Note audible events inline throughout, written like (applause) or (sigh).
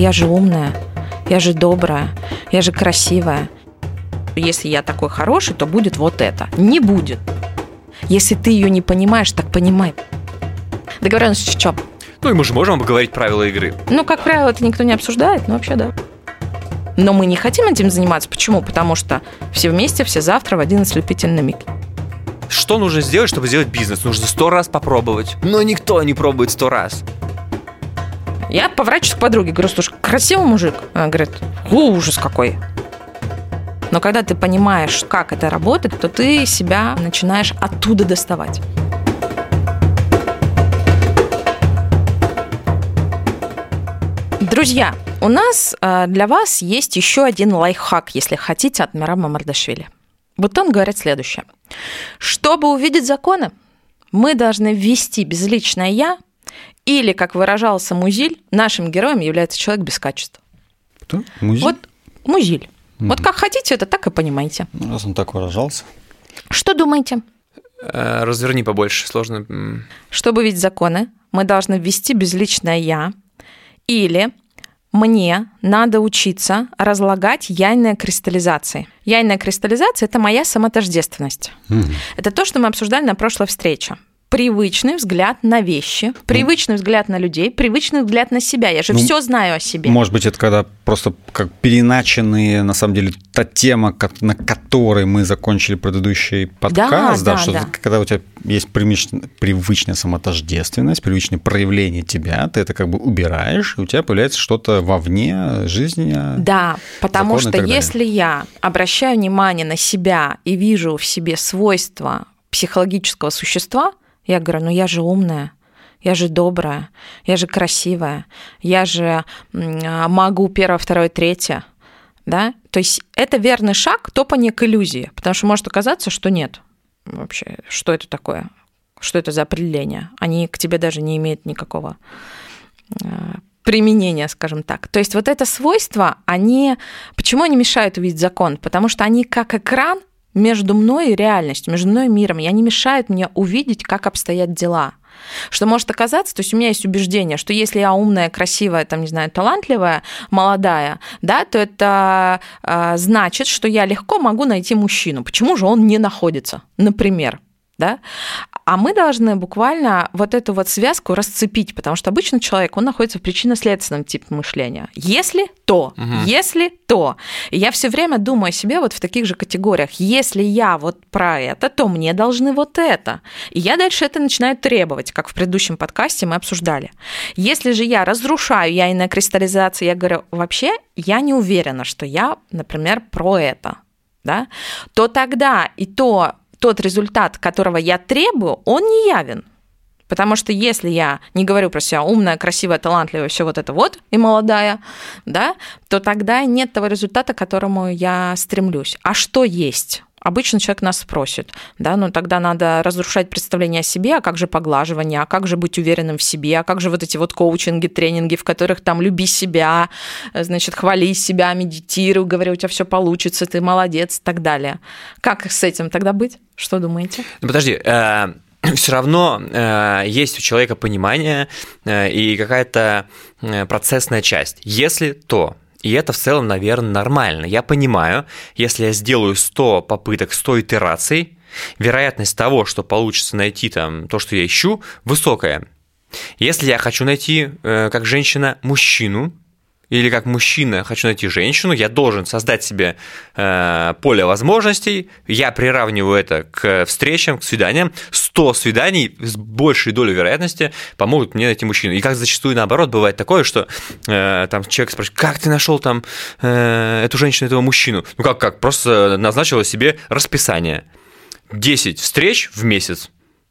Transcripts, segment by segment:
я же умная, я же добрая, я же красивая. Если я такой хороший, то будет вот это. Не будет. Если ты ее не понимаешь, так понимай. Договоренность в чем? Ну и мы же можем обговорить правила игры. Ну, как правило, это никто не обсуждает, но вообще да. Но мы не хотим этим заниматься. Почему? Потому что все вместе, все завтра в один ослепительный миг. Что нужно сделать, чтобы сделать бизнес? Нужно сто раз попробовать. Но никто не пробует сто раз. Я поворачиваюсь к подруге, говорю, слушай, красивый мужик. Она говорит, ужас какой. Но когда ты понимаешь, как это работает, то ты себя начинаешь оттуда доставать. Друзья, у нас э, для вас есть еще один лайфхак, если хотите, от Мирама Мардашвили. Вот он говорит следующее. Чтобы увидеть законы, мы должны ввести безличное «я», или, как выражался Музиль, нашим героем является человек без качества. Кто? Музиль? Вот Музиль. Mm-hmm. Вот как хотите, это так и понимаете. Ну, раз он так выражался. Что думаете? Э, разверни побольше, сложно. Чтобы видеть законы, мы должны ввести безличное «я», или мне надо учиться разлагать яйные кристаллизации. Яйная кристаллизация – это моя самотождественность. Угу. Это то, что мы обсуждали на прошлой встрече привычный взгляд на вещи, привычный ну, взгляд на людей, привычный взгляд на себя. Я же ну, все знаю о себе. Может быть, это когда просто как переначенные, на самом деле, та тема, на которой мы закончили предыдущий подкаст, да, да, да что да. когда у тебя есть привычная, привычная самотождественность, привычное проявление тебя, ты это как бы убираешь, и у тебя появляется что-то вовне жизни. Да, потому что если я обращаю внимание на себя и вижу в себе свойства психологического существа, я говорю, ну я же умная, я же добрая, я же красивая, я же могу первое, второе, третье. Да? То есть это верный шаг топания к иллюзии, потому что может оказаться, что нет вообще, что это такое, что это за определение. Они к тебе даже не имеют никакого а, применения, скажем так. То есть вот это свойство, они... Почему они мешают увидеть закон? Потому что они как экран между мной и реальностью, между мной и миром, и они мешают мне увидеть, как обстоят дела. Что может оказаться, то есть у меня есть убеждение, что если я умная, красивая, там, не знаю, талантливая, молодая, да, то это э, значит, что я легко могу найти мужчину. Почему же он не находится, например? да? А мы должны буквально вот эту вот связку расцепить, потому что обычно человек, он находится в причинно-следственном типе мышления. Если то, угу. если то. И я все время думаю о себе вот в таких же категориях. Если я вот про это, то мне должны вот это. И я дальше это начинаю требовать, как в предыдущем подкасте мы обсуждали. Если же я разрушаю яйная кристаллизация, я говорю, вообще я не уверена, что я, например, про это да, то тогда и то тот результат, которого я требую, он не явен. Потому что если я не говорю про себя умная, красивая, талантливая, все вот это вот, и молодая, да, то тогда нет того результата, к которому я стремлюсь. А что есть? Обычно человек нас спросит, да, ну тогда надо разрушать представление о себе, а как же поглаживание, а как же быть уверенным в себе, а как же вот эти вот коучинги, тренинги, в которых там люби себя, значит, хвали себя, медитируй, говори, у тебя все получится, ты молодец и так далее. Как с этим тогда быть? Что думаете? Ну подожди, э, (clears throat) все равно э, есть у человека понимание э, и какая-то процессная часть. Если то, и это в целом, наверное, нормально. Я понимаю, если я сделаю 100 попыток, 100 итераций, вероятность того, что получится найти там то, что я ищу, высокая. Если я хочу найти, э, как женщина, мужчину, или как мужчина хочу найти женщину, я должен создать себе э, поле возможностей, я приравниваю это к встречам, к свиданиям, 100 свиданий с большей долей вероятности помогут мне найти мужчину. И как зачастую наоборот бывает такое, что э, там человек спрашивает, как ты нашел там э, эту женщину, этого мужчину? Ну как, как, просто назначила себе расписание. 10 встреч в месяц,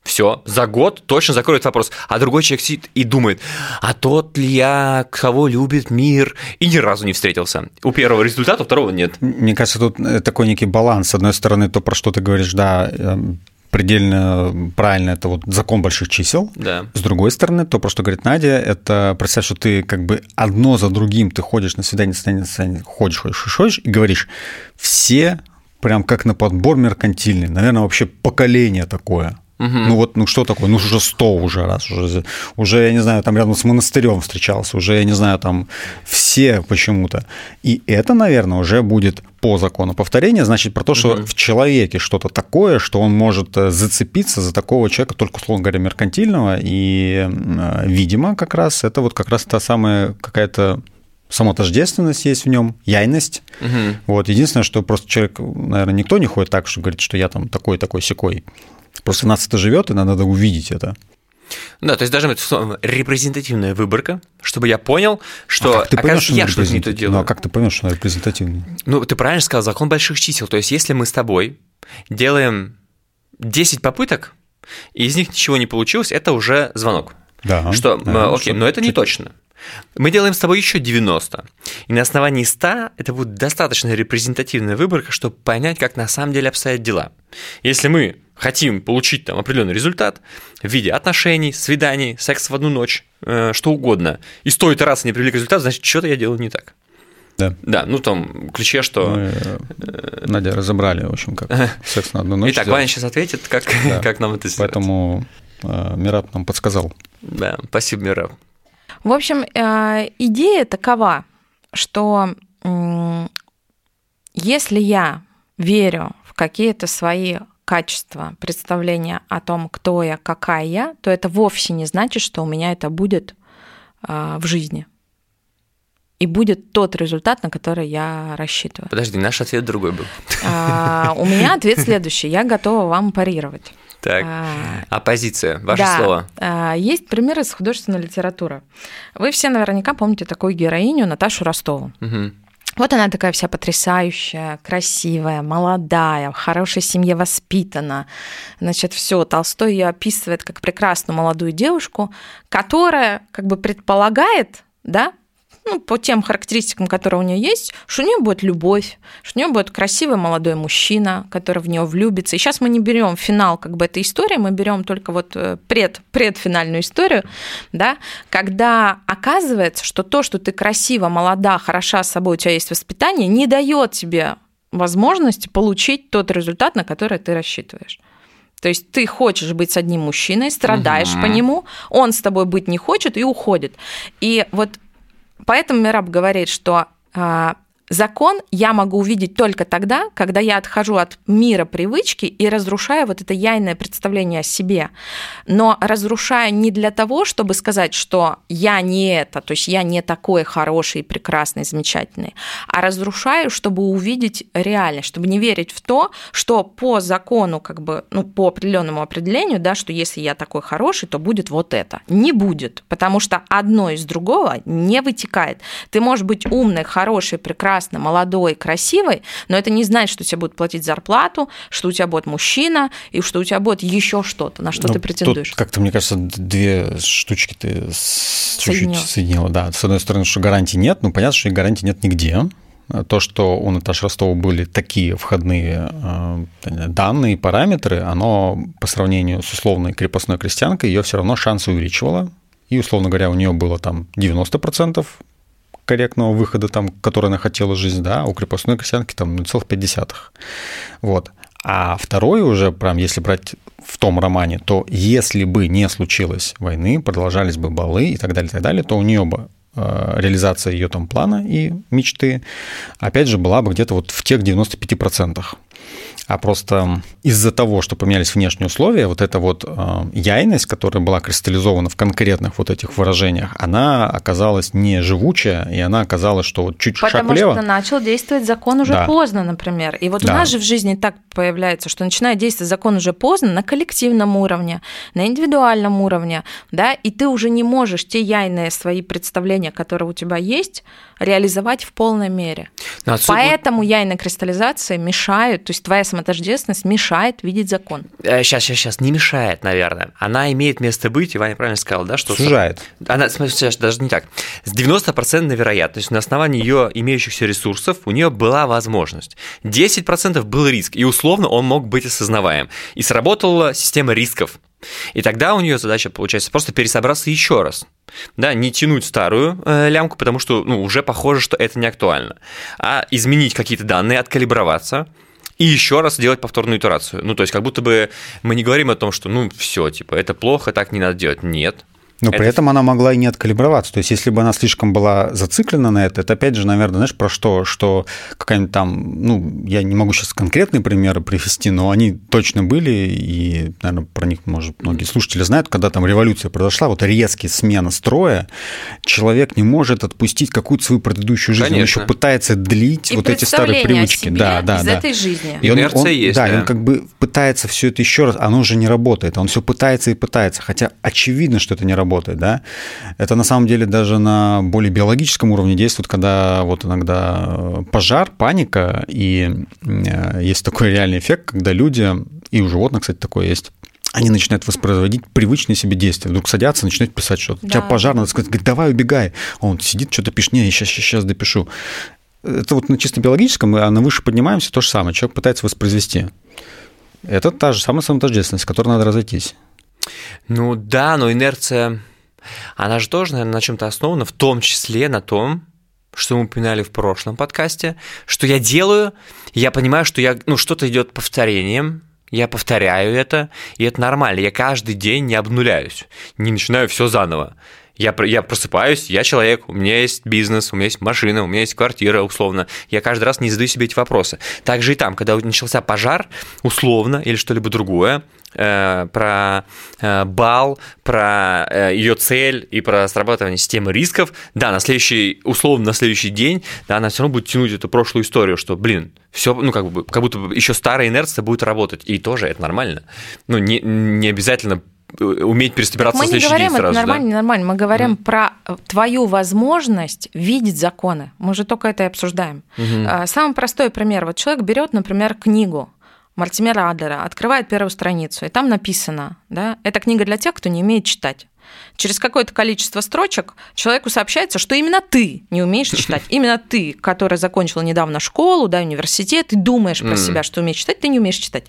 все, за год точно закроет вопрос. А другой человек сидит и думает, а тот ли я, кого любит мир, и ни разу не встретился. У первого результата, у второго нет. Мне кажется, тут э, такой некий баланс. С одной стороны, то, про что ты говоришь, да, эм, предельно правильно, это вот закон больших чисел. Да. С другой стороны, то, про что говорит Надя, это представь, что ты как бы одно за другим, ты ходишь на свидание, свидание, свидание ходишь, ходишь, ходишь, и говоришь, все прям как на подбор меркантильный, наверное, вообще поколение такое – Угу. Ну вот, ну что такое? Ну уже сто уже раз, уже, уже, я не знаю, там рядом с монастырем встречался, уже, я не знаю, там все почему-то. И это, наверное, уже будет по закону повторения, значит, про то, что угу. в человеке что-то такое, что он может э, зацепиться за такого человека, только, условно говоря, меркантильного, и, э, видимо, как раз это вот как раз та самая какая-то самотождественность есть в нем, яйность. Угу. Вот. Единственное, что просто человек, наверное, никто не ходит так, что говорит, что я там такой, такой, секой. Просто нас это живет, и надо увидеть это. Да, то есть даже репрезентативная выборка, чтобы я понял, что а как ты поймешь, что я что-то не то делаю. Ну, а как ты поймешь, что она репрезентативная? Ну, ты правильно сказал, закон больших чисел. То есть если мы с тобой делаем 10 попыток, и из них ничего не получилось, это уже звонок. Да. Что, да, окей, что, но это не точно. Мы делаем с тобой еще 90. И на основании 100 это будет достаточно репрезентативная выборка, чтобы понять, как на самом деле обстоят дела. Если мы хотим получить там определенный результат в виде отношений, свиданий, секса в одну ночь, э, что угодно, и стоит раз не привлек результат, значит, что-то я делаю не так. Да. Да, ну там ключе, что... Мы, э, Надя, разобрали, в общем, как (laughs) секс на одну ночь. Итак, Ваня сейчас ответит, как, да. (laughs) как нам это сделать. Поэтому э, Мираб нам подсказал. Да, спасибо, Мираб. В общем, э, идея такова, что если я верю в какие-то свои качества, представления о том, кто я, какая я, то это вовсе не значит, что у меня это будет э, в жизни. И будет тот результат, на который я рассчитываю. Подожди, наш ответ другой был. А, у меня ответ следующий. Я готова вам парировать. Так, а, оппозиция, ваше да, слово. А, есть примеры из художественной литературы. Вы все наверняка помните такую героиню Наташу Ростову. Угу. Вот она такая вся потрясающая, красивая, молодая, в хорошей семье воспитана. Значит, все. Толстой ее описывает как прекрасную молодую девушку, которая как бы предполагает, да, ну, по тем характеристикам, которые у нее есть, что у нее будет любовь, что у нее будет красивый молодой мужчина, который в нее влюбится. И сейчас мы не берем финал как бы этой истории, мы берем только вот э, пред, предфинальную историю, да, когда оказывается, что то, что ты красива, молода, хороша с собой, у тебя есть воспитание, не дает тебе возможности получить тот результат, на который ты рассчитываешь. То есть ты хочешь быть с одним мужчиной, страдаешь угу. по нему, он с тобой быть не хочет и уходит. И вот Поэтому Мираб говорит, что а, Закон я могу увидеть только тогда, когда я отхожу от мира привычки и разрушаю вот это яйное представление о себе. Но разрушаю не для того, чтобы сказать, что я не это, то есть я не такой хороший, прекрасный, замечательный, а разрушаю, чтобы увидеть реальность, чтобы не верить в то, что по закону, как бы, ну, по определенному определению, да, что если я такой хороший, то будет вот это. Не будет, потому что одно из другого не вытекает. Ты можешь быть умный, хороший, прекрасный, прекрасно, молодой, красивой, но это не значит, что тебе будут платить зарплату, что у тебя будет мужчина и что у тебя будет еще что-то, на что ну, ты претендуешь. Как-то, мне кажется, две штучки ты чуть-чуть соединила. Да, с одной стороны, что гарантий нет, ну понятно, что и гарантий нет нигде. То, что у Наташи Ростова были такие входные э, данные, параметры, оно по сравнению с условной крепостной крестьянкой ее все равно шансы увеличивало. И, условно говоря, у нее было там 90% корректного выхода, там, который она хотела жизнь, да, у крепостной крестьянки там 0,5. Вот. А второй уже, прям если брать в том романе, то если бы не случилось войны, продолжались бы балы и так далее, и так далее, то у нее бы э, реализация ее там плана и мечты, опять же, была бы где-то вот в тех 95% а просто из-за того, что поменялись внешние условия, вот эта вот э, яйность, которая была кристаллизована в конкретных вот этих выражениях, она оказалась не живучая, и она оказалась, что вот чуть Потому шаг влево... Потому что начал действовать закон уже да. поздно, например. И вот да. у нас же в жизни так появляется, что начинает действовать закон уже поздно на коллективном уровне, на индивидуальном уровне, да, и ты уже не можешь те яйные свои представления, которые у тебя есть, реализовать в полной мере. Но отсюда... Поэтому яйные кристаллизации мешают, то есть твоя самотождественность мешает видеть закон. Сейчас, сейчас, сейчас, не мешает, наверное. Она имеет место быть, и Ваня правильно сказал, да, что... Сужает. Она, смотри, сейчас, даже не так. С 90% вероятностью на основании ее имеющихся ресурсов у нее была возможность. 10% был риск, и условно он мог быть осознаваем. И сработала система рисков. И тогда у нее задача, получается, просто пересобраться еще раз. Да, не тянуть старую э, лямку, потому что ну, уже похоже, что это не актуально, а изменить какие-то данные, откалиброваться, и еще раз делать повторную итерацию. Ну, то есть, как будто бы мы не говорим о том, что, ну, все, типа, это плохо, так не надо делать. Нет. Но это... при этом она могла и не откалиброваться. То есть, если бы она слишком была зациклена на это, это опять же, наверное, знаешь, про что? Что какая-нибудь там, ну, я не могу сейчас конкретные примеры привести, но они точно были, и, наверное, про них, может, многие слушатели знают, когда там революция произошла, вот резкий смена строя, человек не может отпустить какую-то свою предыдущую жизнь, Конечно. он еще пытается длить и вот эти старые привычки. да, да, из да. этой жизни. И он, он, есть, да, да, он как бы пытается все это еще раз, оно уже не работает, он все пытается и пытается, хотя очевидно, что это не работает работает, да, это на самом деле даже на более биологическом уровне действует, когда вот иногда э, пожар, паника, и э, есть такой реальный эффект, когда люди, и у животных, кстати, такое есть, они начинают воспроизводить привычные себе действия. Вдруг садятся, начинают писать что-то. Да. У тебя пожар, надо сказать, говорит, давай убегай. А он сидит, что-то пишет, не, я сейчас, сейчас допишу. Это вот на чисто биологическом, а на выше поднимаемся, то же самое. Человек пытается воспроизвести. Это та же самая самотождественность, с которой надо разойтись. Ну да, но инерция, она же тоже, наверное, на чем-то основана, в том числе на том, что мы упоминали в прошлом подкасте, что я делаю, я понимаю, что я, ну, что-то идет повторением, я повторяю это, и это нормально. Я каждый день не обнуляюсь, не начинаю все заново. Я, я просыпаюсь, я человек, у меня есть бизнес, у меня есть машина, у меня есть квартира, условно. Я каждый раз не задаю себе эти вопросы. Также и там, когда начался пожар, условно, или что-либо другое, э, про э, бал, про э, ее цель и про срабатывание системы рисков, да, на следующий, условно, на следующий день, да, она все равно будет тянуть эту прошлую историю, что, блин, все, ну, как бы, как будто еще старая инерция будет работать, и тоже это нормально. Ну, не, не обязательно уметь переступираться мы не говорим сразу, это нормально, да? нормально. Мы говорим mm. про твою возможность видеть законы. Мы же только это и обсуждаем. Mm-hmm. Самый простой пример. Вот человек берет, например, книгу Мартимера Адлера, открывает первую страницу, и там написано, да, это книга для тех, кто не умеет читать через какое-то количество строчек человеку сообщается, что именно ты не умеешь читать. (laughs) Именно ты, который закончил недавно школу, да, университет, ты думаешь про себя, что умеешь читать, ты не умеешь читать.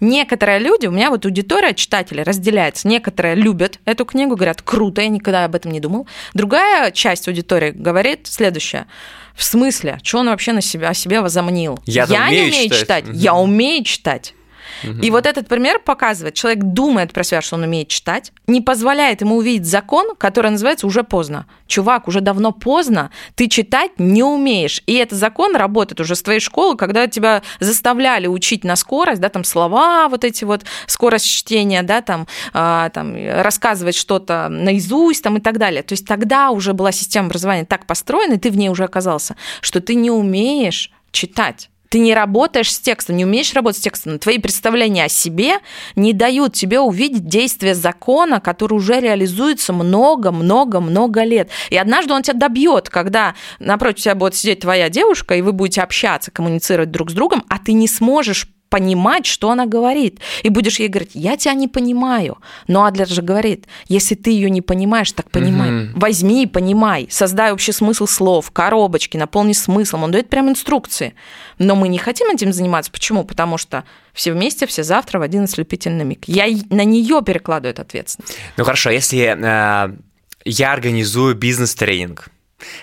Некоторые люди, у меня вот аудитория читателей разделяется. Некоторые любят эту книгу, говорят, круто, я никогда об этом не думал. Другая часть аудитории говорит следующее. В смысле? Что он вообще на себя, о себе возомнил? Я, я не умею читать, читать. я умею читать. И вот этот пример показывает, человек думает про себя, что он умеет читать, не позволяет ему увидеть закон, который называется «уже поздно». Чувак, уже давно поздно, ты читать не умеешь. И этот закон работает уже с твоей школы, когда тебя заставляли учить на скорость, да, там слова, вот эти вот, скорость чтения, да, там, э, там рассказывать что-то наизусть, там и так далее. То есть тогда уже была система образования так построена, и ты в ней уже оказался, что ты не умеешь читать. Ты не работаешь с текстом, не умеешь работать с текстом. Твои представления о себе не дают тебе увидеть действие закона, который уже реализуется много-много-много лет. И однажды он тебя добьет, когда напротив тебя будет сидеть твоя девушка, и вы будете общаться, коммуницировать друг с другом, а ты не сможешь понимать, что она говорит. И будешь ей говорить, я тебя не понимаю. Но Адлер же говорит, если ты ее не понимаешь, так понимай. Угу. Возьми и понимай. Создай общий смысл слов, коробочки, наполни смыслом. Он дает прям инструкции. Но мы не хотим этим заниматься. Почему? Потому что все вместе, все завтра в один ослепительный миг. Я на нее перекладываю эту ответственность. Ну хорошо, если э, я организую бизнес-тренинг,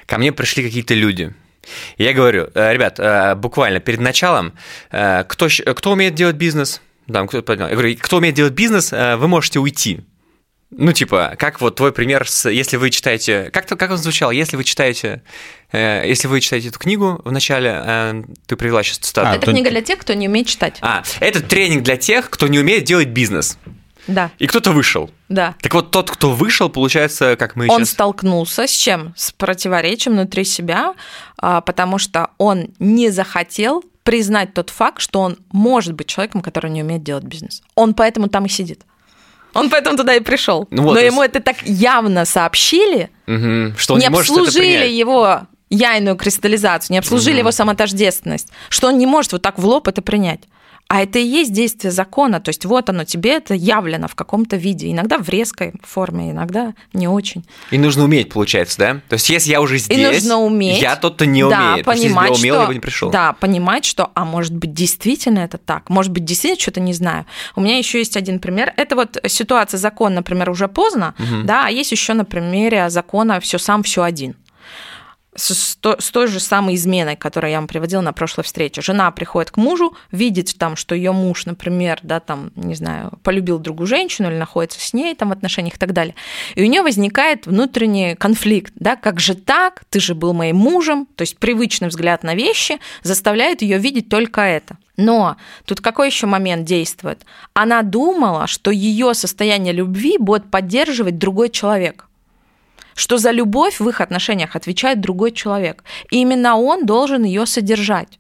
ко мне пришли какие-то люди – я говорю, э, ребят, э, буквально перед началом, э, кто, кто умеет делать бизнес? Там, кто, я говорю, кто умеет делать бизнес, вы можете уйти. Ну, типа, как вот твой пример, с, если вы читаете, как, как он звучал, если вы читаете, э, если вы читаете эту книгу в начале, э, ты привела сейчас цитату. А, это то... книга для тех, кто не умеет читать. А, это тренинг для тех, кто не умеет делать бизнес. Да. И кто-то вышел. Да. Так вот, тот, кто вышел, получается, как мы Он сейчас... столкнулся с чем? С противоречием внутри себя, а, потому что он не захотел признать тот факт, что он может быть человеком, который не умеет делать бизнес. Он поэтому там и сидит. Он поэтому туда и пришел. Ну, вот, Но ему это так явно сообщили, угу, что он не, не обслужили его яйную кристаллизацию, не обслужили угу. его самотождественность, что он не может вот так в лоб это принять. А это и есть действие закона. То есть вот оно, тебе это явлено в каком-то виде. Иногда в резкой форме, иногда не очень. И нужно уметь, получается, да? То есть если я уже здесь, и нужно уметь, я тот, кто не да, умеет. Понимать, если бы я умел, что, я бы не пришел. Да, понимать, что, а может быть, действительно это так. Может быть, действительно что-то не знаю. У меня еще есть один пример. Это вот ситуация закон, например, уже поздно, угу. да, а есть еще на примере закона все сам, все один с, той же самой изменой, которую я вам приводила на прошлой встрече. Жена приходит к мужу, видит там, что ее муж, например, да, там, не знаю, полюбил другую женщину или находится с ней там в отношениях и так далее. И у нее возникает внутренний конфликт, да, как же так, ты же был моим мужем, то есть привычный взгляд на вещи заставляет ее видеть только это. Но тут какой еще момент действует? Она думала, что ее состояние любви будет поддерживать другой человек что за любовь в их отношениях отвечает другой человек. И именно он должен ее содержать.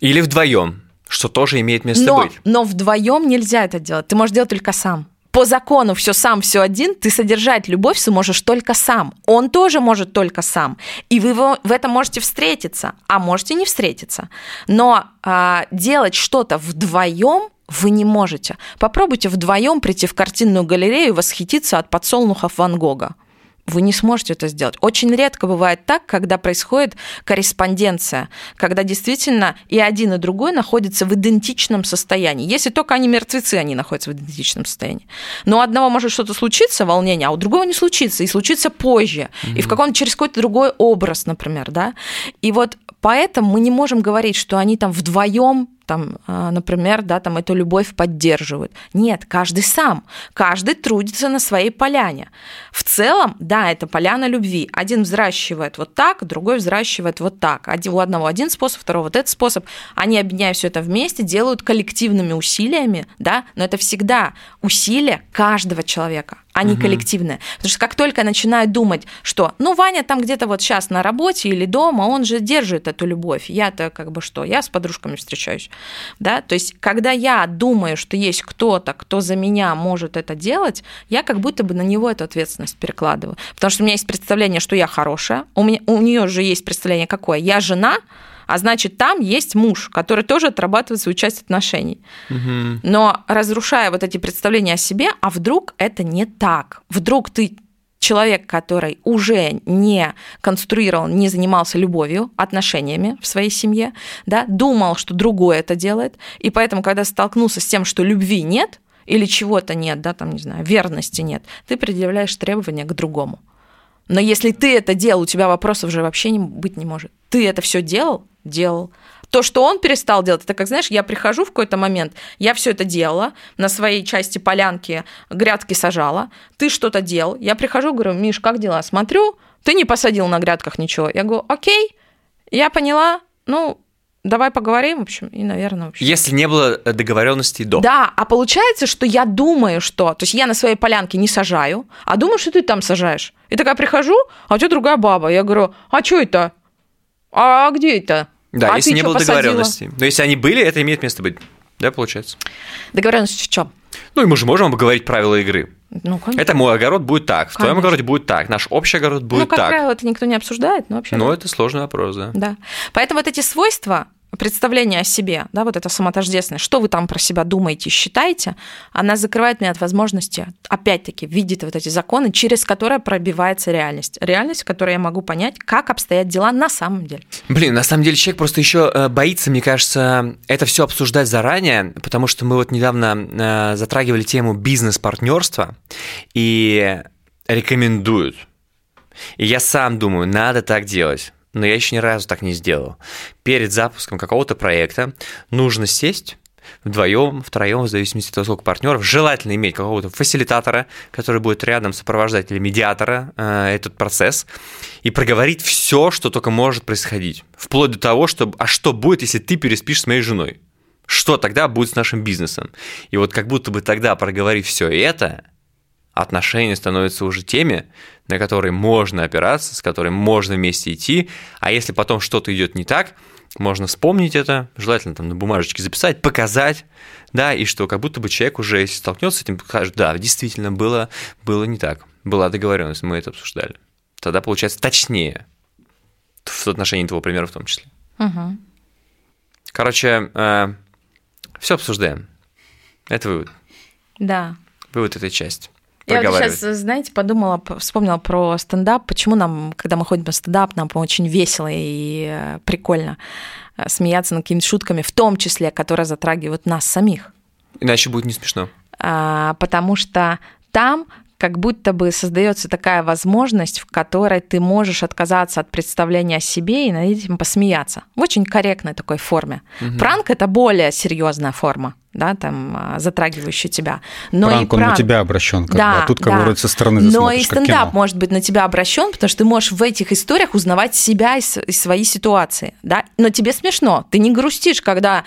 Или вдвоем, что тоже имеет место но, быть. Но вдвоем нельзя это делать. Ты можешь делать только сам. По закону все сам, все один, ты содержать любовь сможешь только сам. Он тоже может только сам. И вы в этом можете встретиться, а можете не встретиться. Но а, делать что-то вдвоем вы не можете. Попробуйте вдвоем прийти в картинную галерею и восхититься от подсолнухов Ван Гога вы не сможете это сделать. Очень редко бывает так, когда происходит корреспонденция, когда действительно и один, и другой находятся в идентичном состоянии. Если только они мертвецы, они находятся в идентичном состоянии. Но у одного может что-то случиться, волнение, а у другого не случится, и случится позже, mm-hmm. и в каком-то через какой-то другой образ, например, да. И вот поэтому мы не можем говорить, что они там вдвоем там, а, например, да, там эту любовь поддерживают. Нет, каждый сам, каждый трудится на своей поляне. В целом, да, это поляна любви. Один взращивает вот так, другой взращивает вот так. Один, у одного один способ, второго вот этот способ. Они, объединяя все это вместе, делают коллективными усилиями, да, но это всегда усилия каждого человека а не угу. коллективное. Потому что как только начинают думать, что, ну, Ваня там где-то вот сейчас на работе или дома, он же держит эту любовь. Я-то как бы что, я с подружками встречаюсь. Да? То есть, когда я думаю, что есть кто-то, кто за меня может это делать, я как будто бы на него эту ответственность перекладываю. Потому что у меня есть представление, что я хорошая, у, меня, у нее же есть представление какое. Я жена, а значит, там есть муж, который тоже отрабатывает свою часть отношений. Угу. Но разрушая вот эти представления о себе, а вдруг это не так? Вдруг ты человек, который уже не конструировал, не занимался любовью, отношениями в своей семье, да, думал, что другой это делает, и поэтому, когда столкнулся с тем, что любви нет или чего-то нет, да, там, не знаю, верности нет, ты предъявляешь требования к другому. Но если ты это делал, у тебя вопросов уже вообще не, быть не может. Ты это все делал, делал. То, что он перестал делать, это как, знаешь, я прихожу в какой-то момент, я все это делала, на своей части полянки грядки сажала, ты что-то делал, я прихожу, говорю, Миш, как дела? Смотрю, ты не посадил на грядках ничего. Я говорю, окей, я поняла, ну, давай поговорим, в общем, и, наверное, в общем. Если не было договоренности до. Да, а получается, что я думаю, что... То есть я на своей полянке не сажаю, а думаю, что ты там сажаешь. И такая прихожу, а у тебя другая баба. Я говорю, а что это? А где это? Да, а если не было договоренности. Но если они были, это имеет место быть. Да, получается? Договоренность в чем? Ну, и мы же можем обговорить правила игры. Ну, конечно. Это мой огород будет так, в конечно. твоем огороде будет так, наш общий огород будет так. Ну, как так. правило, это никто не обсуждает, но вообще. Ну, это сложный вопрос, да. Да. Поэтому вот эти свойства, представление о себе, да, вот это самотождественность, что вы там про себя думаете, считаете, она закрывает меня от возможности, опять-таки, видеть вот эти законы, через которые пробивается реальность. Реальность, в которой я могу понять, как обстоят дела на самом деле. Блин, на самом деле человек просто еще э, боится, мне кажется, это все обсуждать заранее, потому что мы вот недавно э, затрагивали тему бизнес-партнерства и рекомендуют. И я сам думаю, надо так делать но я еще ни разу так не сделал. Перед запуском какого-то проекта нужно сесть вдвоем, втроем, в зависимости от того, сколько партнеров. Желательно иметь какого-то фасилитатора, который будет рядом сопровождать или медиатора э, этот процесс и проговорить все, что только может происходить. Вплоть до того, что а что будет, если ты переспишь с моей женой? Что тогда будет с нашим бизнесом? И вот как будто бы тогда проговорив все это, отношения становятся уже теми, на которые можно опираться, с которыми можно вместе идти, а если потом что-то идет не так, можно вспомнить это, желательно там на бумажечке записать, показать, да, и что как будто бы человек уже, если столкнется с этим, скажет, да, действительно, было, было не так, была договоренность, мы это обсуждали. Тогда получается точнее в отношении твоего примера в том числе. Угу. Короче, э, все обсуждаем. Это вывод. Да. Вывод этой части. Я вот сейчас, знаете, подумала, вспомнила про стендап. Почему нам, когда мы ходим на стендап, нам очень весело и э, прикольно э, смеяться над какими-то шутками, в том числе, которые затрагивают нас самих. Иначе будет не смешно. А, потому что там как будто бы создается такая возможность, в которой ты можешь отказаться от представления о себе и над этим посмеяться. В очень корректной такой форме. Угу. Пранк это более серьезная форма да, там, а, затрагивающий тебя. Но пранк, и пранк, он на тебя обращен, как да, бы, а тут как да. вроде со стороны Но и стендап может быть на тебя обращен, потому что ты можешь в этих историях узнавать себя и, и свои ситуации, да, но тебе смешно, ты не грустишь, когда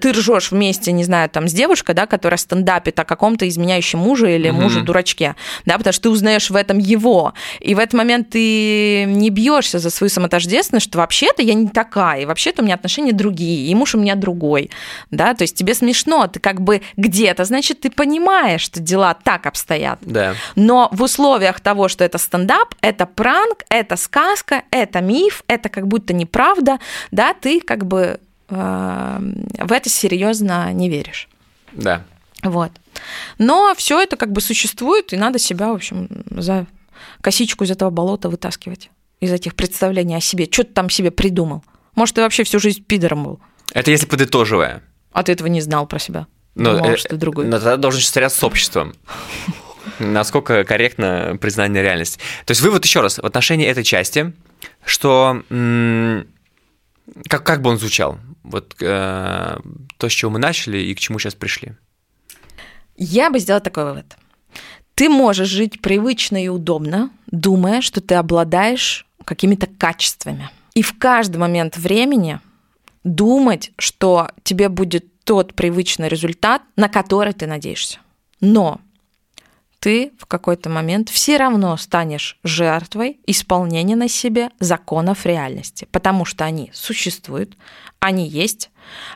ты ржешь вместе, не знаю, там, с девушкой, да, которая стендапит о каком-то изменяющем муже или угу. муже-дурачке, да, потому что ты узнаешь в этом его, и в этот момент ты не бьешься за свою самотождественность, что вообще-то я не такая, и вообще-то у меня отношения другие, и муж у меня другой, да, то есть тебе смешно, ты как бы где-то, значит, ты понимаешь, что дела так обстоят. Да. Но в условиях того, что это стендап, это пранк, это сказка, это миф, это как будто неправда, да, ты как бы э, в это серьезно не веришь. Да. Вот. Но все это как бы существует, и надо себя, в общем, за косичку из этого болота вытаскивать, из этих представлений о себе. Что ты там себе придумал? Может, ты вообще всю жизнь пидором был? Это если подытоживая. А ты этого не знал про себя? Но, Думал, э, что другой. Но тогда должен считаться с обществом. (laughs) Насколько корректно признание реальности. То есть вывод еще раз в отношении этой части, что как, как бы он звучал? Вот э, то, с чего мы начали и к чему сейчас пришли. Я бы сделала такой вывод. Ты можешь жить привычно и удобно, думая, что ты обладаешь какими-то качествами. И в каждый момент времени думать, что тебе будет тот привычный результат, на который ты надеешься. Но ты в какой-то момент все равно станешь жертвой исполнения на себе законов реальности, потому что они существуют, они есть,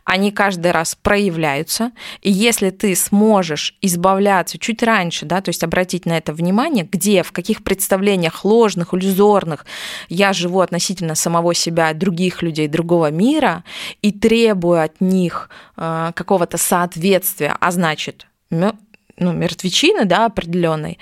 они каждый раз проявляются, и если ты сможешь избавляться чуть раньше, да, то есть обратить на это внимание, где, в каких представлениях ложных, иллюзорных я живу относительно самого себя, других людей, другого мира, и требую от них э, какого-то соответствия, а значит, ну, мертвечины, да, определенной,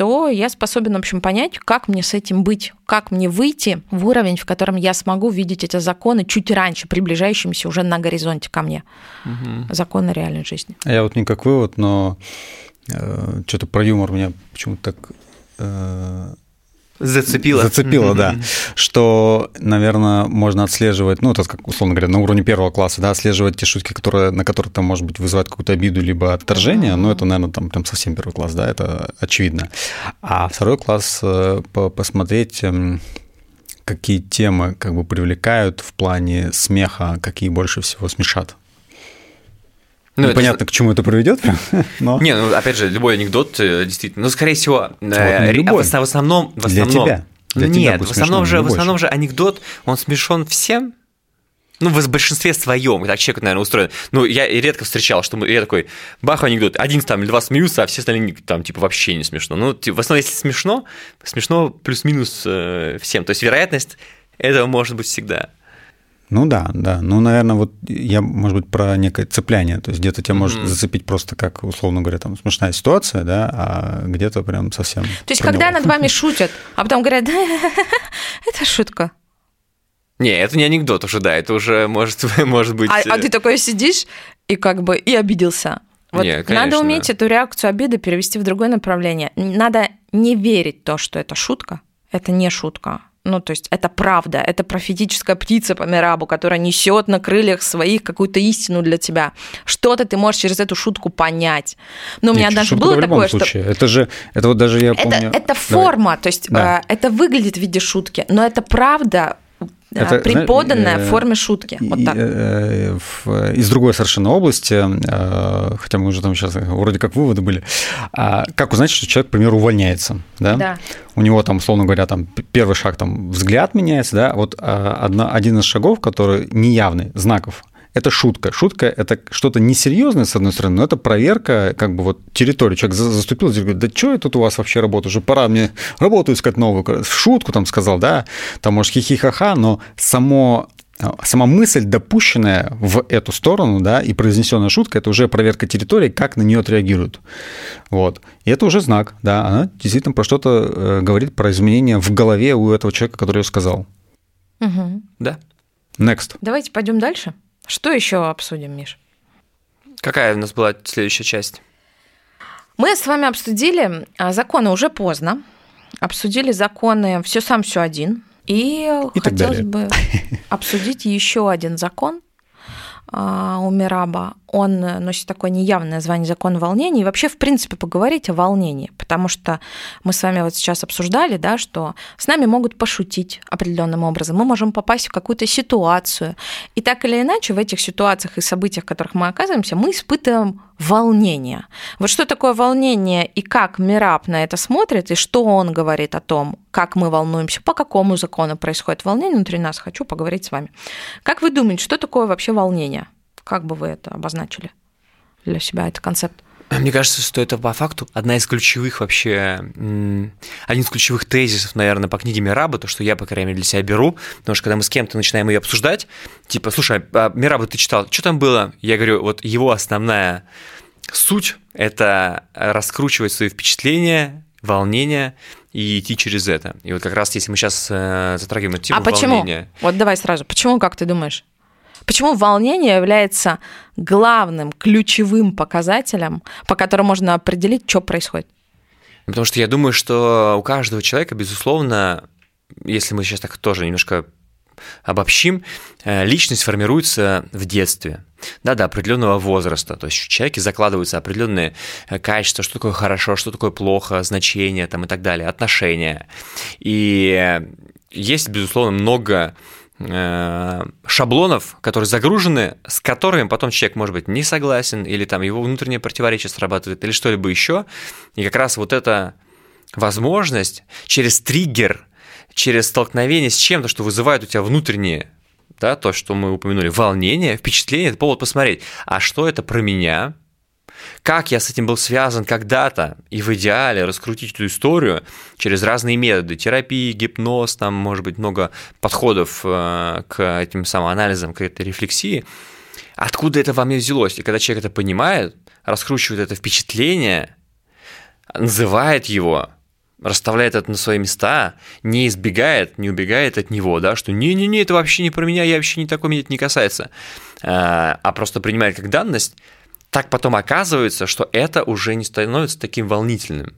то я способен, в общем, понять, как мне с этим быть, как мне выйти в уровень, в котором я смогу видеть эти законы чуть раньше, приближающимися уже на горизонте ко мне. Угу. Законы реальной жизни. А я вот не как вывод, но э, что-то про юмор меня почему-то так э, Зацепило. Зацепило, да. Что, наверное, можно отслеживать, ну, это как, условно говоря, на уровне первого класса, да, отслеживать те шутки, которые, на которые там, может быть, вызывают какую-то обиду либо отторжение, но это, наверное, там прям совсем первый класс, да, это очевидно. А второй класс э, посмотреть эм, какие темы как бы привлекают в плане смеха, какие больше всего смешат. Ну, Непонятно, это... к чему это приведет, (laughs) но... Не, ну, опять же, любой анекдот, э, действительно, ну, скорее всего, э, любой. в основном... В основном... Для тебя. Для Нет, тебя в основном, же, в основном же анекдот, он смешон всем, ну, в большинстве своем, так человек, наверное, устроен. Ну, я редко встречал, что я такой, бах, анекдот, один там или два смеются, а все остальные там, типа, вообще не смешно. Ну, типа, в основном, если смешно, смешно плюс-минус э, всем. То есть вероятность этого может быть всегда. Ну да, да. Ну, наверное, вот я, может быть, про некое цепляние. То есть где-то тебя mm-hmm. может зацепить просто как, условно говоря, там смешная ситуация, да, а где-то прям совсем. То есть, когда над вами (laughs) шутят, а потом говорят, да, (laughs) это шутка. Не, это не анекдот уже, да, это уже может, (laughs) может быть. А, а ты такой сидишь и как бы и обиделся. Вот не, конечно, надо уметь да. эту реакцию обиды перевести в другое направление. Надо не верить в то, что это шутка. Это не шутка ну, то есть это правда, это профетическая птица по Мирабу, которая несет на крыльях своих какую-то истину для тебя. Что-то ты можешь через эту шутку понять. Но у меня даже было такое, что... Это же, это вот даже я помню... Это, это форма, то есть да. Э, это выглядит в виде шутки, но это правда это, преподанная в форме шутки. Вот так. Э, из другой совершенно области, э, хотя мы уже там сейчас вроде как выводы были. А как узнать, что человек, к примеру, увольняется? Да? да. У него там, условно говоря, там первый шаг там взгляд меняется, да, вот а, одна, один из шагов, который неявный, знаков, это шутка. Шутка – это что-то несерьезное, с одной стороны, но это проверка как бы вот территории. Человек заступил, говорит, да что я тут у вас вообще работаю, уже пора мне работу искать новую. В шутку там сказал, да, там, может, хихи-ха-ха, но само сама мысль, допущенная в эту сторону, да, и произнесенная шутка, это уже проверка территории, как на нее отреагируют. Вот. И это уже знак, да, она действительно про что-то э, говорит, про изменения в голове у этого человека, который ее сказал. Угу. Да. Next. Давайте пойдем дальше. Что еще обсудим, Миш? Какая у нас была следующая часть? Мы с вами обсудили а, законы уже поздно, обсудили законы все сам, все один. И, и хотелось бы (laughs) обсудить еще один закон а, у Мираба. Он носит такое неявное название закон волнений. И вообще, в принципе, поговорить о волнении, потому что мы с вами вот сейчас обсуждали, да, что с нами могут пошутить определенным образом, мы можем попасть в какую-то ситуацию. И так или иначе, в этих ситуациях и событиях, в которых мы оказываемся, мы испытываем волнение. Вот что такое волнение и как Мираб на это смотрит, и что он говорит о том, как мы волнуемся, по какому закону происходит волнение внутри нас, хочу поговорить с вами. Как вы думаете, что такое вообще волнение? Как бы вы это обозначили для себя, этот концепт? Мне кажется, что это по факту одна из ключевых вообще, один из ключевых тезисов, наверное, по книге Мираба, то, что я, по крайней мере, для себя беру, потому что когда мы с кем-то начинаем ее обсуждать, типа, слушай, а Мираба ты читал, что там было? Я говорю, вот его основная суть – это раскручивать свои впечатления, волнения и идти через это. И вот как раз если мы сейчас э, затрагиваем эту тему а почему? волнения... Вот давай сразу. Почему, как ты думаешь? Почему волнение является главным, ключевым показателем, по которому можно определить, что происходит? Потому что я думаю, что у каждого человека, безусловно, если мы сейчас так тоже немножко обобщим, э, личность формируется в детстве, да, до определенного возраста. То есть в человеке закладываются определенные э, качества, что такое хорошо, что такое плохо, значения там, и так далее, отношения. И есть, безусловно, много Э, шаблонов, которые загружены, с которыми потом человек может быть не согласен, или там его внутреннее противоречие срабатывает, или что-либо еще. И как раз вот эта возможность через триггер, через столкновение с чем-то, что вызывает у тебя внутреннее да, то, что мы упомянули, волнение, впечатление, это повод посмотреть, а что это про меня, как я с этим был связан когда-то, и в идеале раскрутить эту историю через разные методы, терапии, гипноз, там может быть много подходов э, к этим самоанализам, к этой рефлексии, откуда это во мне взялось. И когда человек это понимает, раскручивает это впечатление, называет его, расставляет это на свои места, не избегает, не убегает от него, да, что не-не-не, это вообще не про меня, я вообще не такой, меня это не касается, э, а просто принимает как данность, так потом оказывается, что это уже не становится таким волнительным.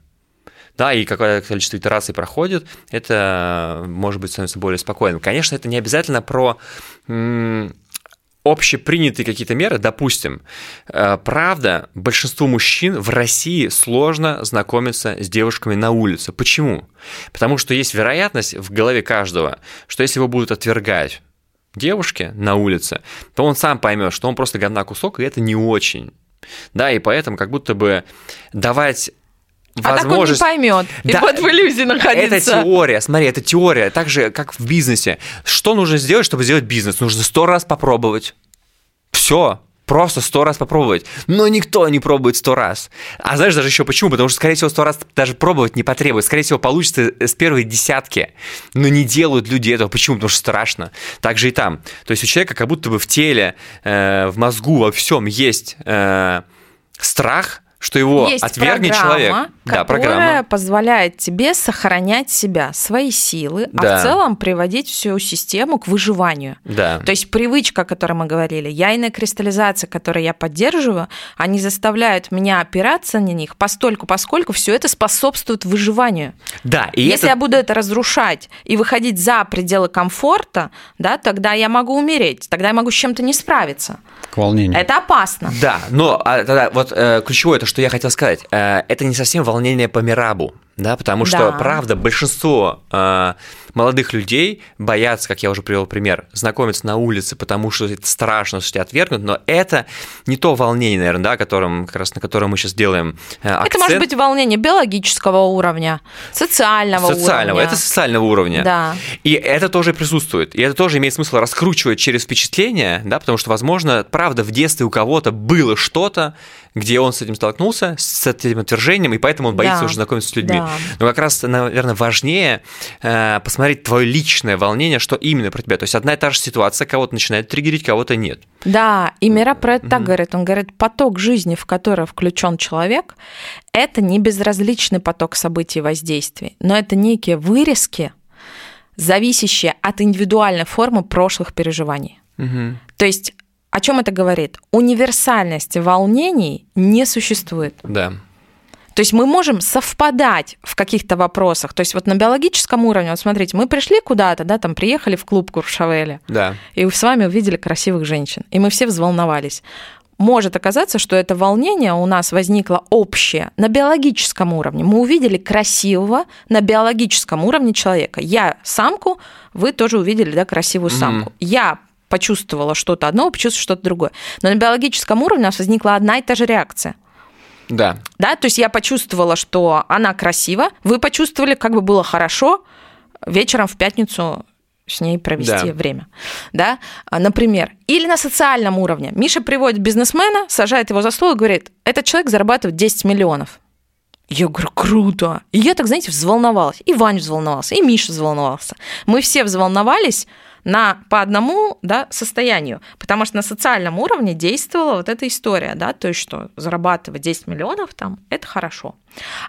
Да, и какое количество итераций проходит, это, может быть, становится более спокойным. Конечно, это не обязательно про общепринятые какие-то меры, допустим, э, правда, большинству мужчин в России сложно знакомиться с девушками на улице. Почему? Потому что есть вероятность в голове каждого, что если его будут отвергать девушки на улице, то он сам поймет, что он просто говна кусок, и это не очень. Да, и поэтому как будто бы давать возможность... А так он не поймет. Да, и вот в иллюзии находиться. Это теория, смотри, это теория. Так же, как в бизнесе. Что нужно сделать, чтобы сделать бизнес? Нужно сто раз попробовать. Все. Просто сто раз попробовать. Но никто не пробует сто раз. А знаешь даже еще почему? Потому что, скорее всего, сто раз даже пробовать не потребуется. Скорее всего, получится с первой десятки. Но не делают люди этого. Почему? Потому что страшно. Так же и там. То есть у человека как будто бы в теле, э, в мозгу, во всем есть э, страх, что его Есть отвергнет человек. Да, программа. позволяет тебе сохранять себя, свои силы, да. а в целом приводить всю систему к выживанию. Да. То есть привычка, о которой мы говорили, яйная кристаллизация, которую я поддерживаю, они заставляют меня опираться на них постольку, поскольку все это способствует выживанию. Да, и Если это... я буду это разрушать и выходить за пределы комфорта, да, тогда я могу умереть, тогда я могу с чем-то не справиться. К волнению. Это опасно. Да, но а, тогда вот э, ключевое то, что я хотел сказать, э, это не совсем волнение по Мирабу, да, потому что, да. правда, большинство э, молодых людей боятся, как я уже привел пример, знакомиться на улице, потому что это страшно, что тебя отвергнут, но это не то волнение, наверное, да, которым, как раз на котором мы сейчас делаем акцент. Это может быть волнение биологического уровня, социального, социального уровня. это социального уровня. Да. И это тоже присутствует. И это тоже имеет смысл раскручивать через впечатление, да, потому что, возможно, правда, в детстве у кого-то было что-то, где он с этим столкнулся, с этим отвержением, и поэтому он боится да. уже знакомиться с людьми. Да. Но как раз, наверное, важнее э, посмотреть твое личное волнение, что именно про тебя. То есть одна и та же ситуация, кого-то начинает триггерить, кого-то нет. Да, и Мира про это mm-hmm. так говорит. Он говорит, поток жизни, в который включен человек, это не безразличный поток событий и воздействий, но это некие вырезки, зависящие от индивидуальной формы прошлых переживаний. Угу. То есть о чем это говорит? Универсальности волнений не существует. Да. То есть мы можем совпадать в каких-то вопросах. То есть вот на биологическом уровне, вот смотрите, мы пришли куда-то, да, там приехали в клуб Куршавеля, да. и с вами увидели красивых женщин, и мы все взволновались может оказаться, что это волнение у нас возникло общее на биологическом уровне. Мы увидели красивого на биологическом уровне человека. Я самку, вы тоже увидели да, красивую самку. Mm. Я почувствовала что-то одно, почувствовала что-то другое. Но на биологическом уровне у нас возникла одна и та же реакция. Да. Да, то есть я почувствовала, что она красива, вы почувствовали, как бы было хорошо вечером в пятницу с ней провести да. время. Да? А, например, или на социальном уровне. Миша приводит бизнесмена, сажает его за стол и говорит, этот человек зарабатывает 10 миллионов. Я говорю, круто. И я так, знаете, взволновалась. И Ваня взволновался, и Миша взволновался. Мы все взволновались, на, по одному да, состоянию, потому что на социальном уровне действовала вот эта история, да, то есть что зарабатывать 10 миллионов там, это хорошо.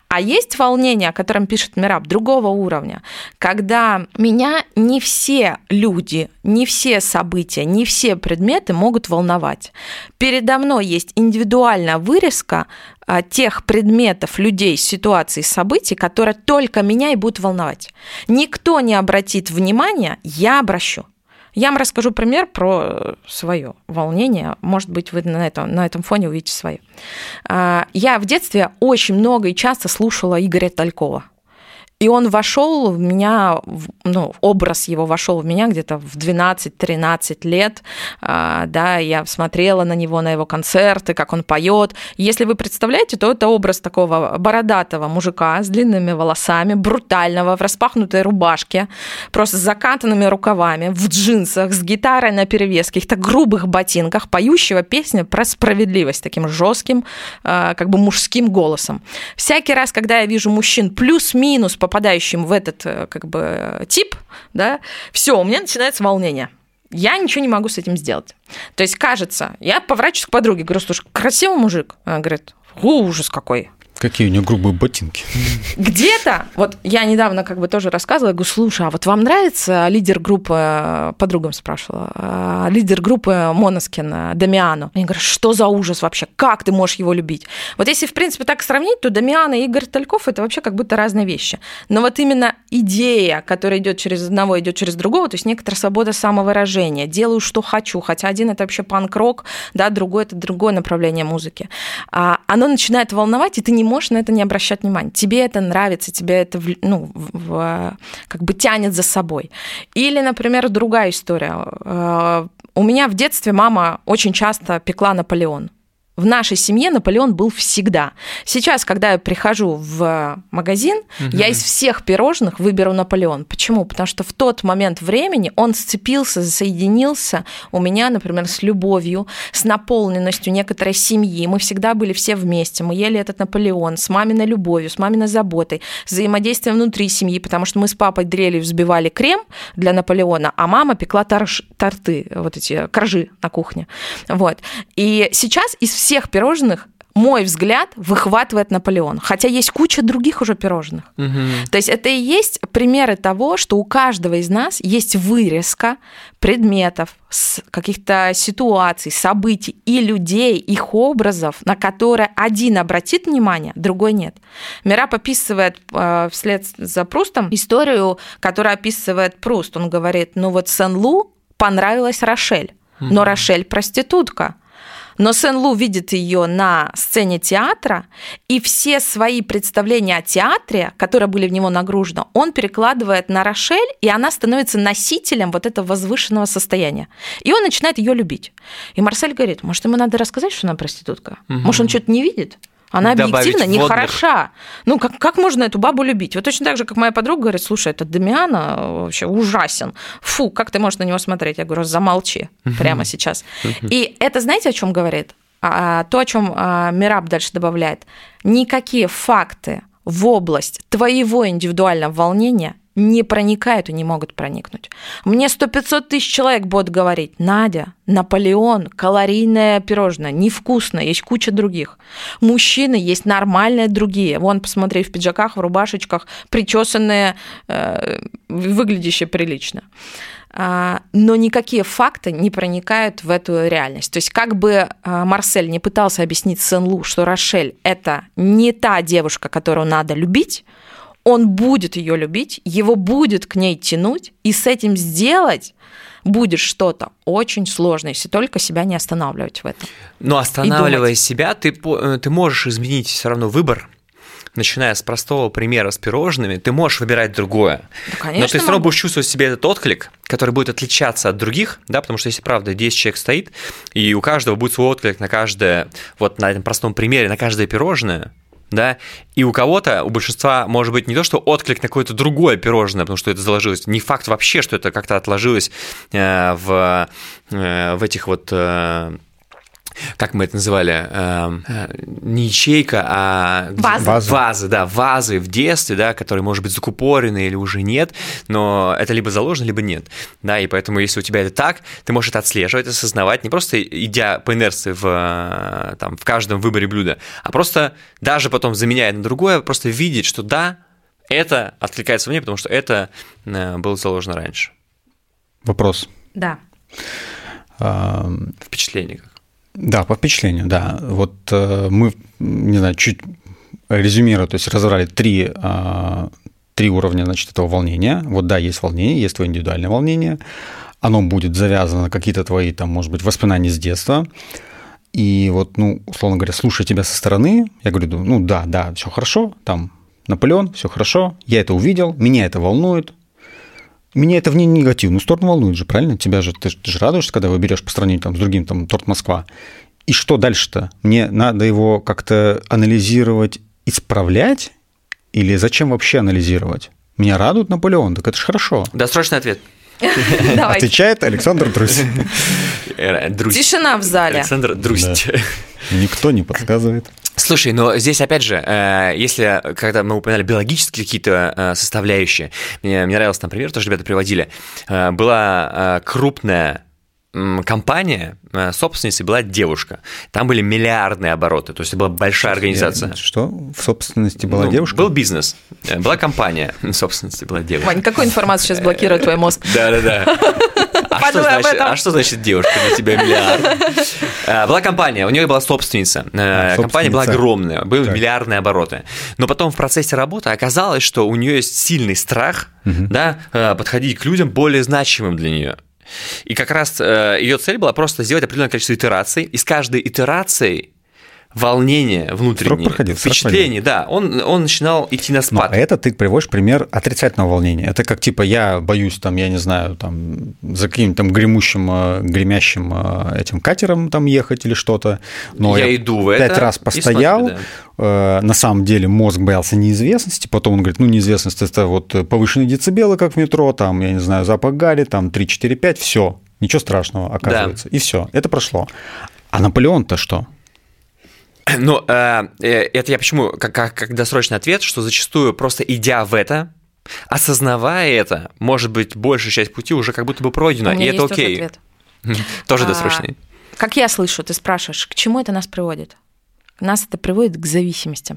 А есть волнение, о котором пишет Мираб, другого уровня, когда меня не все люди, не все события, не все предметы могут волновать. Передо мной есть индивидуальная вырезка тех предметов, людей, ситуаций, событий, которые только меня и будут волновать. Никто не обратит внимания, я обращу. Я вам расскажу пример про свое волнение. Может быть, вы на этом, на этом фоне увидите свое. А, я в детстве очень много и часто слушала Игоря Талькова. И он вошел в меня, ну, образ его вошел в меня где-то в 12-13 лет, а, да, я смотрела на него, на его концерты, как он поет. Если вы представляете, то это образ такого бородатого мужика с длинными волосами, брутального, в распахнутой рубашке, просто с закатанными рукавами, в джинсах, с гитарой на перевес, каких-то грубых ботинках, поющего песню про справедливость таким жестким, а, как бы мужским голосом. Всякий раз, когда я вижу мужчин плюс-минус попадающим в этот э, как бы тип, да, все, у меня начинается волнение. Я ничего не могу с этим сделать. То есть, кажется, я поворачиваюсь к подруге, говорю, слушай, красивый мужик. Она говорит, ужас какой. Какие у нее грубые ботинки. Где-то, вот я недавно как бы тоже рассказывала, говорю, слушай, а вот вам нравится лидер группы, подругам спрашивала, а, лидер группы Моноскин Дамиану? Они говорят, что за ужас вообще, как ты можешь его любить? Вот если, в принципе, так сравнить, то Дамиан и Игорь Тальков это вообще как будто разные вещи. Но вот именно идея, которая идет через одного, идет через другого, то есть некоторая свобода самовыражения, делаю, что хочу, хотя один это вообще панк-рок, да, другой это другое направление музыки. А, оно начинает волновать, и ты не можешь на это не обращать внимания. Тебе это нравится, тебе это ну, в, как бы тянет за собой. Или, например, другая история. Э, у меня в детстве мама очень часто пекла Наполеон. В нашей семье Наполеон был всегда. Сейчас, когда я прихожу в магазин, угу. я из всех пирожных выберу Наполеон. Почему? Потому что в тот момент времени он сцепился, соединился у меня, например, с любовью, с наполненностью некоторой семьи. Мы всегда были все вместе. Мы ели этот Наполеон с маминой любовью, с маминой заботой, взаимодействием внутри семьи, потому что мы с папой дрели взбивали крем для Наполеона, а мама пекла торж, торты, вот эти коржи на кухне. Вот. И сейчас из всех пирожных мой взгляд выхватывает Наполеон, хотя есть куча других уже пирожных. Угу. То есть это и есть примеры того, что у каждого из нас есть вырезка предметов, каких-то ситуаций, событий и людей, их образов, на которые один обратит внимание, другой нет. Мирап описывает э, вслед за Прустом историю, которую описывает Пруст. Он говорит, ну вот Сен-Лу понравилась Рошель, но Рошель проститутка. Но Сен-Лу видит ее на сцене театра, и все свои представления о театре, которые были в него нагружены, он перекладывает на Рошель, и она становится носителем вот этого возвышенного состояния. И он начинает ее любить. И Марсель говорит, может, ему надо рассказать, что она проститутка? Угу. Может, он что-то не видит? Она объективно не хороша. Ну, как, как можно эту бабу любить? Вот точно так же, как моя подруга говорит, слушай, этот Дамиана вообще ужасен. Фу, как ты можешь на него смотреть? Я говорю, замолчи прямо сейчас. И это знаете, о чем говорит? А, то, о чем а, Мираб дальше добавляет. Никакие факты в область твоего индивидуального волнения не проникают и не могут проникнуть. Мне 100-500 тысяч человек будут говорить, Надя, Наполеон, калорийное пирожное, невкусно, есть куча других. Мужчины есть нормальные другие. Вон, посмотри, в пиджаках, в рубашечках, причесанные, э, выглядящие прилично. а, но никакие факты не проникают в эту реальность. То есть как бы а, Марсель не пытался объяснить Сен-Лу, что Рошель – это не та девушка, которую надо любить, он будет ее любить, его будет к ней тянуть, и с этим сделать будет что-то очень сложное, если только себя не останавливать в этом. Но останавливая себя, ты, э, ты можешь изменить все равно выбор, начиная с простого примера с пирожными, ты можешь выбирать другое. Да, конечно, но ты все равно будешь чувствовать в себе этот отклик, который будет отличаться от других, да, потому что если правда 10 человек стоит, и у каждого будет свой отклик на каждое, вот на этом простом примере, на каждое пирожное, да, и у кого-то, у большинства, может быть, не то, что отклик на какое-то другое пирожное, потому что это заложилось, не факт вообще, что это как-то отложилось э, в, э, в этих вот как мы это называли, эм, э, не ячейка, а вазы. вазы, да, вазы в детстве, да, которые, может быть, закупорены или уже нет, но это либо заложено, либо нет, да, и поэтому, если у тебя это так, ты можешь это отслеживать, осознавать, не просто идя по инерции в, э, там, в каждом выборе блюда, а просто даже потом заменяя на другое, просто видеть, что да, это откликается мне, потому что это э, было заложено раньше. Вопрос. Да. Впечатление как? Да, по впечатлению, да. Вот э, мы, не знаю, чуть резюмируя, то есть разобрали три, э, три уровня значит, этого волнения. Вот да, есть волнение, есть твое индивидуальное волнение. Оно будет завязано на какие-то твои, там, может быть, воспоминания с детства. И вот, ну, условно говоря, слушая тебя со стороны, я говорю, ну да, да, все хорошо, там Наполеон, все хорошо, я это увидел, меня это волнует, меня это в ней негативную сторону волнует же, правильно? Тебя же, ты, ты же радуешься, когда выберешь по сравнению там, с другим, там, торт Москва. И что дальше-то? Мне надо его как-то анализировать, исправлять? Или зачем вообще анализировать? Меня радует Наполеон, так это же хорошо. Досрочный ответ. (laughs) Отвечает Александр Друзь. Э, Тишина в зале. Александр Друзь. (laughs) Никто не подсказывает. Слушай, но здесь опять же, э, если когда мы упоминали биологические какие-то э, составляющие, мне, мне нравился, например, то, что ребята приводили, э, была крупная компания, собственницей была девушка. Там были миллиардные обороты, то есть это была большая организация. Что? В собственности была ну, девушка? Был бизнес, была компания, (laughs) в собственности была девушка. Вань, какую информацию сейчас блокирует твой мозг? (laughs) Да-да-да. (laughs) А что, значит, а что значит девушка для тебя миллиард? А, была компания, у нее была собственница. А, компания была огромная, были так. миллиардные обороты. Но потом в процессе работы оказалось, что у нее есть сильный страх угу. да, подходить к людям более значимым для нее. И как раз э, ее цель была просто сделать определенное количество итераций, и с каждой итерацией волнение внутреннее, проходил, впечатление, да, он, он начинал идти на спад. Но это ты приводишь пример отрицательного волнения. Это как типа я боюсь там, я не знаю, там за каким-то там гремущим, э, гремящим э, этим катером там ехать или что-то. Но я, я иду в пять это раз постоял, смотрю, да. Э, на самом деле мозг боялся неизвестности, потом он говорит, ну неизвестность это вот повышенные децибелы, как в метро, там, я не знаю, запах гари, там 3, 4, 5, все, ничего страшного оказывается, да. и все, это прошло. А Наполеон-то что? (clears throat) Ну, э, э, это я почему, как, как, как досрочный ответ, что зачастую просто идя в это, осознавая это, может быть, большая часть пути уже как будто бы пройдена, и это окей. Тоже, ответ. (laughs) тоже а, досрочный. Как я слышу, ты спрашиваешь, к чему это нас приводит? Нас это приводит к зависимости.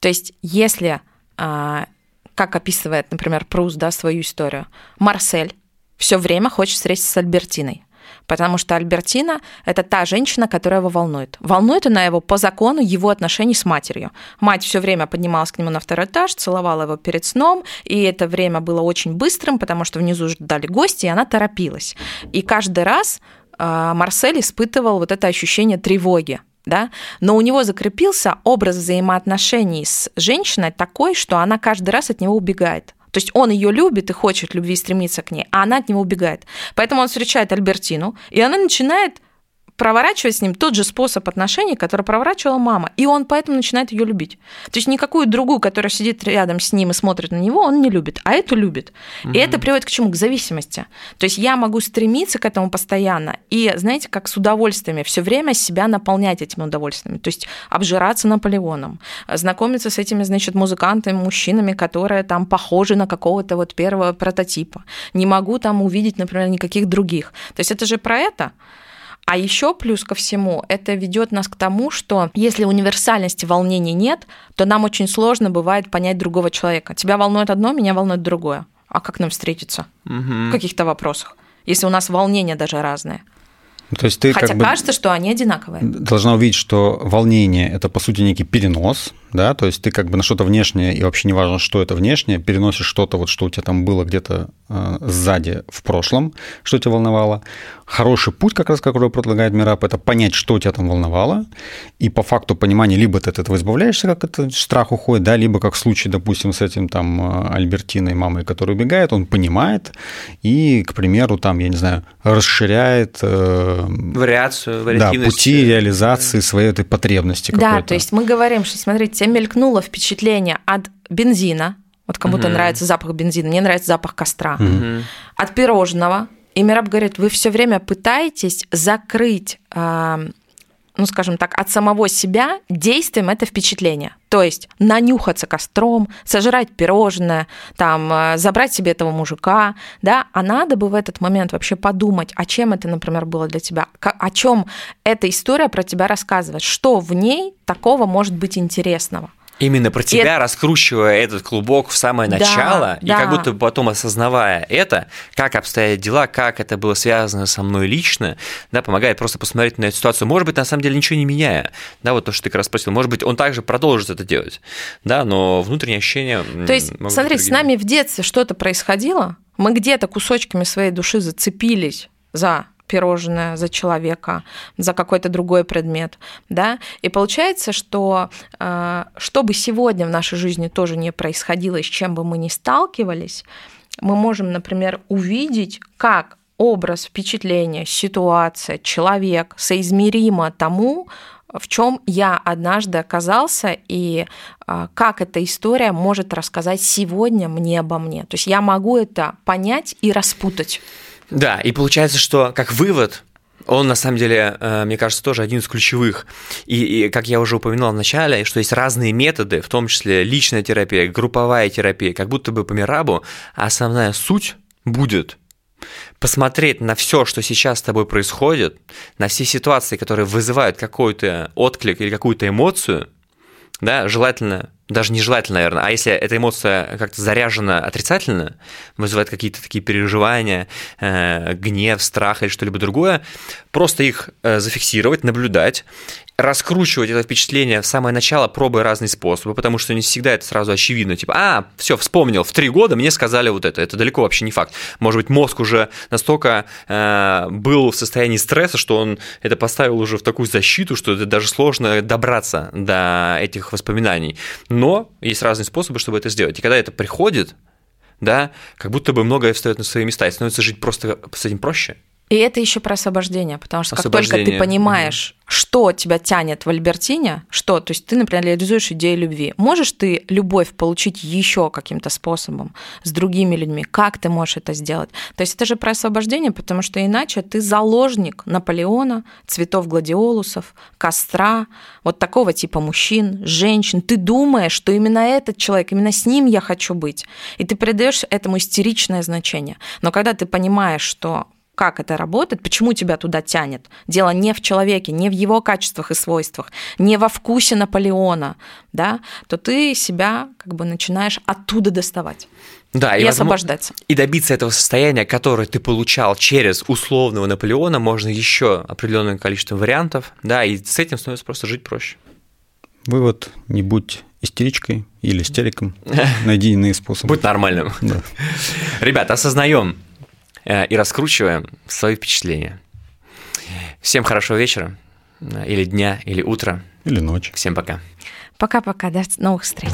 То есть, если, а, как описывает, например, Прус, да, свою историю, Марсель все время хочет встретиться с Альбертиной потому что Альбертина – это та женщина, которая его волнует. Волнует она его по закону его отношений с матерью. Мать все время поднималась к нему на второй этаж, целовала его перед сном, и это время было очень быстрым, потому что внизу ждали гости, и она торопилась. И каждый раз а, Марсель испытывал вот это ощущение тревоги, да, но у него закрепился образ взаимоотношений с женщиной такой, что она каждый раз от него убегает. То есть он ее любит и хочет любви стремиться к ней, а она от него убегает. Поэтому он встречает Альбертину, и она начинает проворачивать с ним тот же способ отношений, который проворачивала мама. И он поэтому начинает ее любить. То есть никакую другую, которая сидит рядом с ним и смотрит на него, он не любит, а эту любит. Угу. И это приводит к чему? К зависимости. То есть я могу стремиться к этому постоянно и, знаете, как с удовольствиями, все время себя наполнять этими удовольствиями. То есть обжираться Наполеоном, знакомиться с этими, значит, музыкантами, мужчинами, которые там похожи на какого-то вот первого прототипа. Не могу там увидеть, например, никаких других. То есть это же про это. А еще плюс ко всему, это ведет нас к тому, что если универсальности волнений нет, то нам очень сложно бывает понять другого человека. Тебя волнует одно, меня волнует другое. а как нам встретиться угу. в каких-то вопросах, если у нас волнения даже разные. Ну, то есть ты Хотя как кажется, бы что они одинаковые. Должна увидеть, что волнение – это, по сути, некий перенос, да, то есть ты как бы на что-то внешнее, и вообще не важно, что это внешнее, переносишь что-то, вот что у тебя там было где-то э, сзади в прошлом, что тебя волновало. Хороший путь, как раз, который предлагает Мирап, это понять, что у тебя там волновало, и по факту понимания либо ты от этого избавляешься, как это страх уходит, да, либо как в случае, допустим, с этим там э, Альбертиной, мамой, которая убегает, он понимает и, к примеру, там, я не знаю, расширяет э, вариацию, да, пути реализации своей этой потребности. Да, то есть мы говорим, что, смотрите, тебе мелькнуло впечатление от бензина, вот кому-то угу. нравится запах бензина, мне нравится запах костра, угу. от пирожного. И Мираб говорит, вы все время пытаетесь закрыть ну, скажем так, от самого себя действием это впечатление. То есть нанюхаться костром, сожрать пирожное, там, э, забрать себе этого мужика, да, а надо бы в этот момент вообще подумать, о чем это, например, было для тебя, о чем эта история про тебя рассказывает, что в ней такого может быть интересного. Именно про тебя, это... раскручивая этот клубок в самое начало, да, и да. как будто потом осознавая это, как обстоят дела, как это было связано со мной лично, да, помогает просто посмотреть на эту ситуацию. Может быть, на самом деле ничего не меняя, да, вот то, что ты как раз спросил, может быть, он также продолжит это делать, да, но внутренние ощущения. То есть, смотри, с нами в детстве что-то происходило, мы где-то кусочками своей души зацепились за пирожное за человека, за какой-то другой предмет, да, и получается, что э, что бы сегодня в нашей жизни тоже не происходило, с чем бы мы ни сталкивались, мы можем, например, увидеть, как образ, впечатление, ситуация, человек соизмеримо тому, в чем я однажды оказался и э, как эта история может рассказать сегодня мне обо мне. То есть я могу это понять и распутать. Да, и получается, что как вывод он, на самом деле, э, мне кажется, тоже один из ключевых. И, и как я уже упоминал в начале, что есть разные методы, в том числе личная терапия, групповая терапия, как будто бы по Мирабу, а основная суть будет посмотреть на все, что сейчас с тобой происходит, на все ситуации, которые вызывают какой-то отклик или какую-то эмоцию, да, желательно даже нежелательно, наверное, а если эта эмоция как-то заряжена отрицательно, вызывает какие-то такие переживания, э, гнев, страх или что-либо другое, просто их э, зафиксировать, наблюдать раскручивать это впечатление в самое начало, пробуя разные способы, потому что не всегда это сразу очевидно. Типа, а, все, вспомнил, в три года мне сказали вот это. Это далеко вообще не факт. Может быть, мозг уже настолько э, был в состоянии стресса, что он это поставил уже в такую защиту, что это даже сложно добраться до этих воспоминаний. Но есть разные способы, чтобы это сделать. И когда это приходит, да, как будто бы многое встает на свои места, и становится жить просто с этим проще. И это еще про освобождение, потому что как только ты понимаешь, что тебя тянет в Альбертине, что, то есть ты, например, реализуешь идею любви, можешь ты любовь получить еще каким-то способом с другими людьми, как ты можешь это сделать? То есть это же про освобождение, потому что иначе ты заложник Наполеона, цветов гладиолусов, костра, вот такого типа мужчин, женщин. Ты думаешь, что именно этот человек, именно с ним я хочу быть, и ты придаешь этому истеричное значение. Но когда ты понимаешь, что как это работает, почему тебя туда тянет. Дело не в человеке, не в его качествах и свойствах, не во вкусе Наполеона, да, то ты себя как бы начинаешь оттуда доставать. Да, и, и освобождаться. И добиться этого состояния, которое ты получал через условного Наполеона, можно еще определенное количество вариантов, да, и с этим становится просто жить проще. Вывод – не будь истеричкой или истериком, (laughs) найди иные способы. Будь нормальным. Да. Ребят, осознаем, и раскручиваем свои впечатления. Всем хорошего вечера, э, или дня, или утра. Или ночи. Всем пока. Пока-пока, до новых встреч.